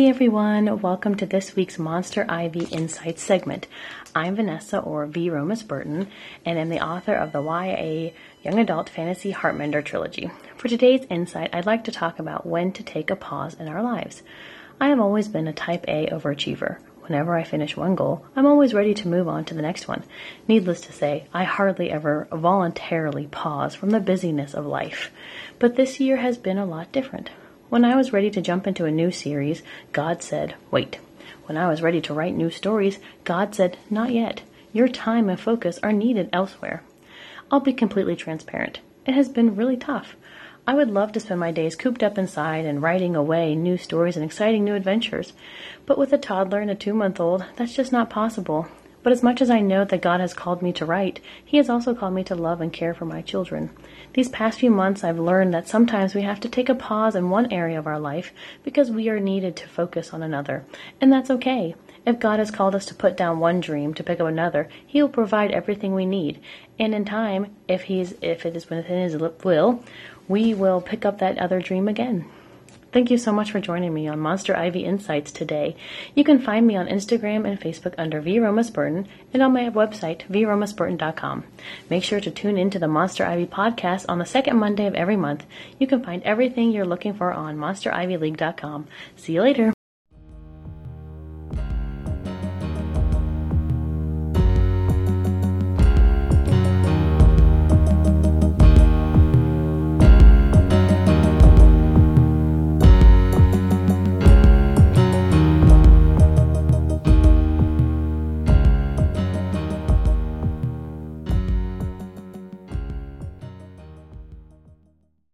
Hey everyone, welcome to this week's Monster Ivy Insights segment. I'm Vanessa or V. Romas Burton, and am the author of the YA Young Adult Fantasy Heartmender trilogy. For today's insight, I'd like to talk about when to take a pause in our lives. I have always been a type A overachiever. Whenever I finish one goal, I'm always ready to move on to the next one. Needless to say, I hardly ever voluntarily pause from the busyness of life. But this year has been a lot different. When I was ready to jump into a new series, God said, wait. When I was ready to write new stories, God said, not yet. Your time and focus are needed elsewhere. I'll be completely transparent. It has been really tough. I would love to spend my days cooped up inside and writing away new stories and exciting new adventures. But with a toddler and a two month old, that's just not possible. But as much as I know that God has called me to write, He has also called me to love and care for my children. These past few months, I've learned that sometimes we have to take a pause in one area of our life because we are needed to focus on another. And that's okay. If God has called us to put down one dream to pick up another, He will provide everything we need. And in time, if He's if it is within His will, we will pick up that other dream again. Thank you so much for joining me on Monster Ivy Insights today. You can find me on Instagram and Facebook under V. Romas Burton and on my website, vromasburton.com. Make sure to tune into the Monster Ivy podcast on the second Monday of every month. You can find everything you're looking for on monsterivyleague.com. See you later.